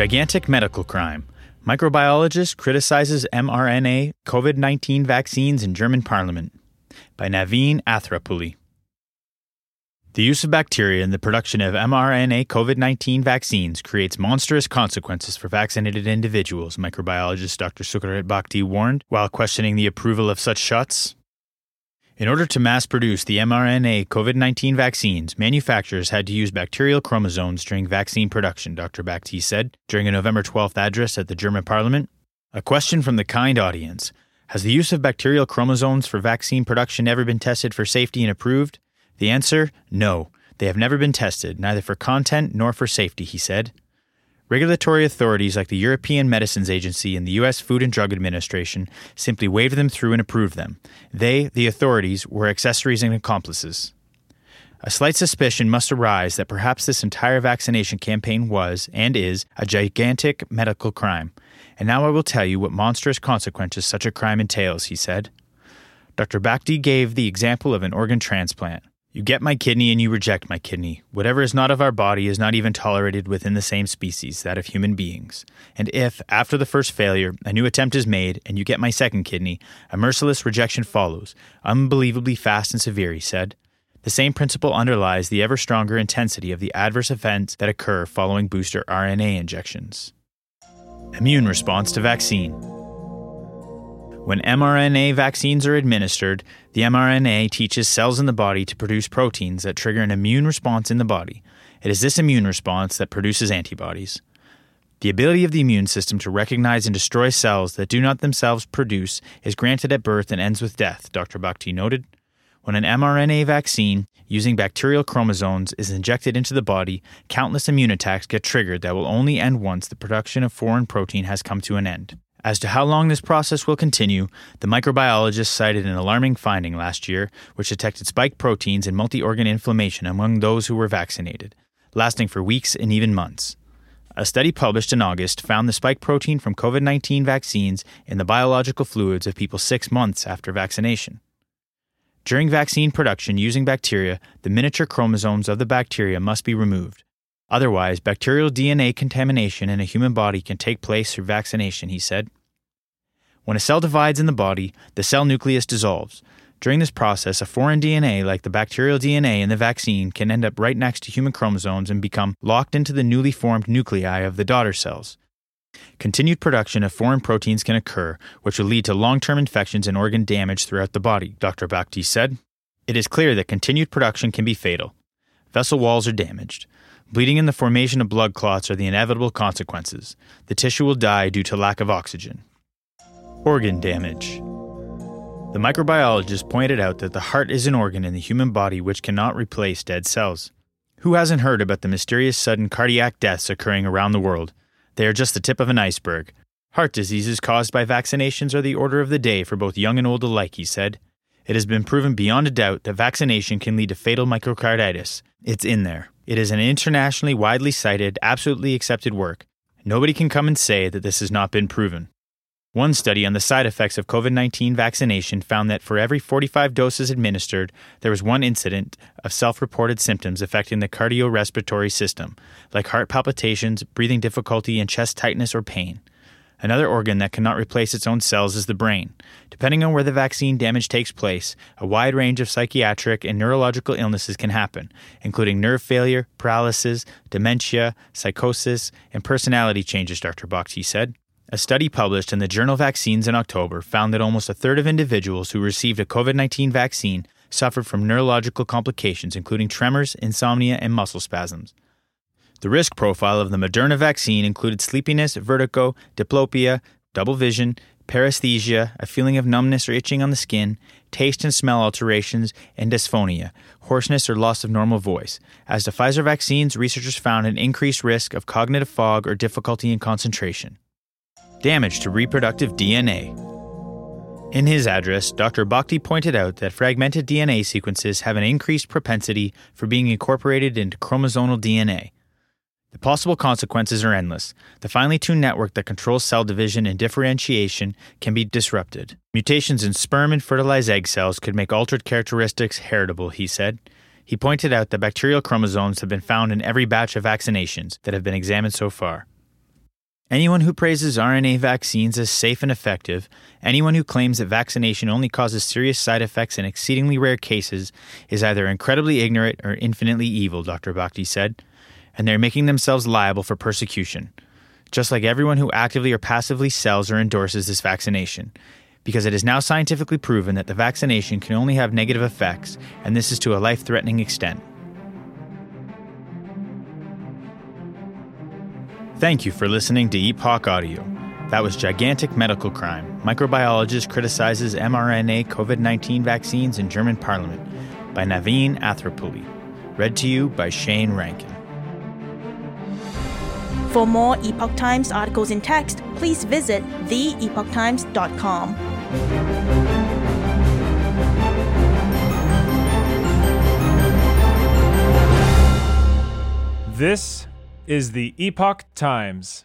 Gigantic medical crime. Microbiologist criticizes mRNA COVID 19 vaccines in German parliament. By Naveen Athrappully. The use of bacteria in the production of mRNA COVID 19 vaccines creates monstrous consequences for vaccinated individuals, microbiologist Dr. Sucharit Bhakdi warned while questioning the approval of such shots. In order to mass produce the mRNA COVID 19 vaccines, manufacturers had to use bacterial chromosomes during vaccine production, Dr. Bhakdi said during a November 12th address at the German parliament. A question from the kind audience Has the use of bacterial chromosomes for vaccine production ever been tested for safety and approved? The answer no. They have never been tested, neither for content nor for safety, he said. Regulatory authorities like the European Medicines Agency and the U.S. Food and Drug Administration simply waved them through and approved them. They, the authorities, were accessories and accomplices. A slight suspicion must arise that perhaps this entire vaccination campaign was, and is, a gigantic medical crime. And now I will tell you what monstrous consequences such a crime entails, he said. Dr. Bhakdi gave the example of an organ transplant. You get my kidney and you reject my kidney. Whatever is not of our body is not even tolerated within the same species, that of human beings. And if, after the first failure, a new attempt is made and you get my second kidney, a merciless rejection follows, unbelievably fast and severe, he said. The same principle underlies the ever stronger intensity of the adverse events that occur following booster RNA injections. Immune response to vaccine. When mRNA vaccines are administered, the mRNA teaches cells in the body to produce proteins that trigger an immune response in the body. It is this immune response that produces antibodies. The ability of the immune system to recognize and destroy cells that do not themselves produce is granted at birth and ends with death, Dr. Bhakdi noted. When an mRNA vaccine using bacterial chromosomes is injected into the body, countless immune attacks get triggered that will only end once the production of foreign protein has come to an end. As to how long this process will continue, the microbiologist cited an alarming finding last year which detected spike proteins and multi organ inflammation among those who were vaccinated, lasting for weeks and even months. A study published in August found the spike protein from COVID 19 vaccines in the biological fluids of people six months after vaccination. During vaccine production using bacteria, the miniature chromosomes of the bacteria must be removed. Otherwise, bacterial DNA contamination in a human body can take place through vaccination, he said. When a cell divides in the body, the cell nucleus dissolves. During this process, a foreign DNA, like the bacterial DNA in the vaccine, can end up right next to human chromosomes and become locked into the newly formed nuclei of the daughter cells. Continued production of foreign proteins can occur, which will lead to long term infections and organ damage throughout the body, Dr. Bhakdi said. It is clear that continued production can be fatal. Vessel walls are damaged. Bleeding and the formation of blood clots are the inevitable consequences. The tissue will die due to lack of oxygen. Organ damage. The microbiologist pointed out that the heart is an organ in the human body which cannot replace dead cells. Who hasn't heard about the mysterious sudden cardiac deaths occurring around the world? They are just the tip of an iceberg. Heart diseases caused by vaccinations are the order of the day for both young and old alike, he said. It has been proven beyond a doubt that vaccination can lead to fatal myocarditis. It's in there. It is an internationally widely cited, absolutely accepted work. Nobody can come and say that this has not been proven. One study on the side effects of COVID 19 vaccination found that for every 45 doses administered, there was one incident of self reported symptoms affecting the cardiorespiratory system, like heart palpitations, breathing difficulty, and chest tightness or pain. Another organ that cannot replace its own cells is the brain. Depending on where the vaccine damage takes place, a wide range of psychiatric and neurological illnesses can happen, including nerve failure, paralysis, dementia, psychosis, and personality changes, Dr. Bhakdi said. A study published in the journal Vaccines in October found that almost a third of individuals who received a COVID 19 vaccine suffered from neurological complications, including tremors, insomnia, and muscle spasms. The risk profile of the Moderna vaccine included sleepiness, vertigo, diplopia, double vision, paresthesia, a feeling of numbness or itching on the skin, taste and smell alterations, and dysphonia, hoarseness or loss of normal voice. As the Pfizer vaccines, researchers found an increased risk of cognitive fog or difficulty in concentration. Damage to reproductive DNA. In his address, Dr. Bhakdi pointed out that fragmented DNA sequences have an increased propensity for being incorporated into chromosomal DNA. The possible consequences are endless. The finely tuned network that controls cell division and differentiation can be disrupted. Mutations in sperm and fertilized egg cells could make altered characteristics heritable, he said. He pointed out that bacterial chromosomes have been found in every batch of vaccinations that have been examined so far. Anyone who praises RNA vaccines as safe and effective, anyone who claims that vaccination only causes serious side effects in exceedingly rare cases, is either incredibly ignorant or infinitely evil, Dr. Bhakdi said and they're making themselves liable for persecution, just like everyone who actively or passively sells or endorses this vaccination, because it is now scientifically proven that the vaccination can only have negative effects, and this is to a life threatening extent. Thank you for listening to Epoch Audio. That was Gigantic Medical Crime. Microbiologist criticizes mRNA COVID 19 vaccines in German parliament by Naveen Athrappully. Read to you by Shane Rankin. For more Epoch Times articles in text, please visit theepochtimes.com. This is the Epoch Times.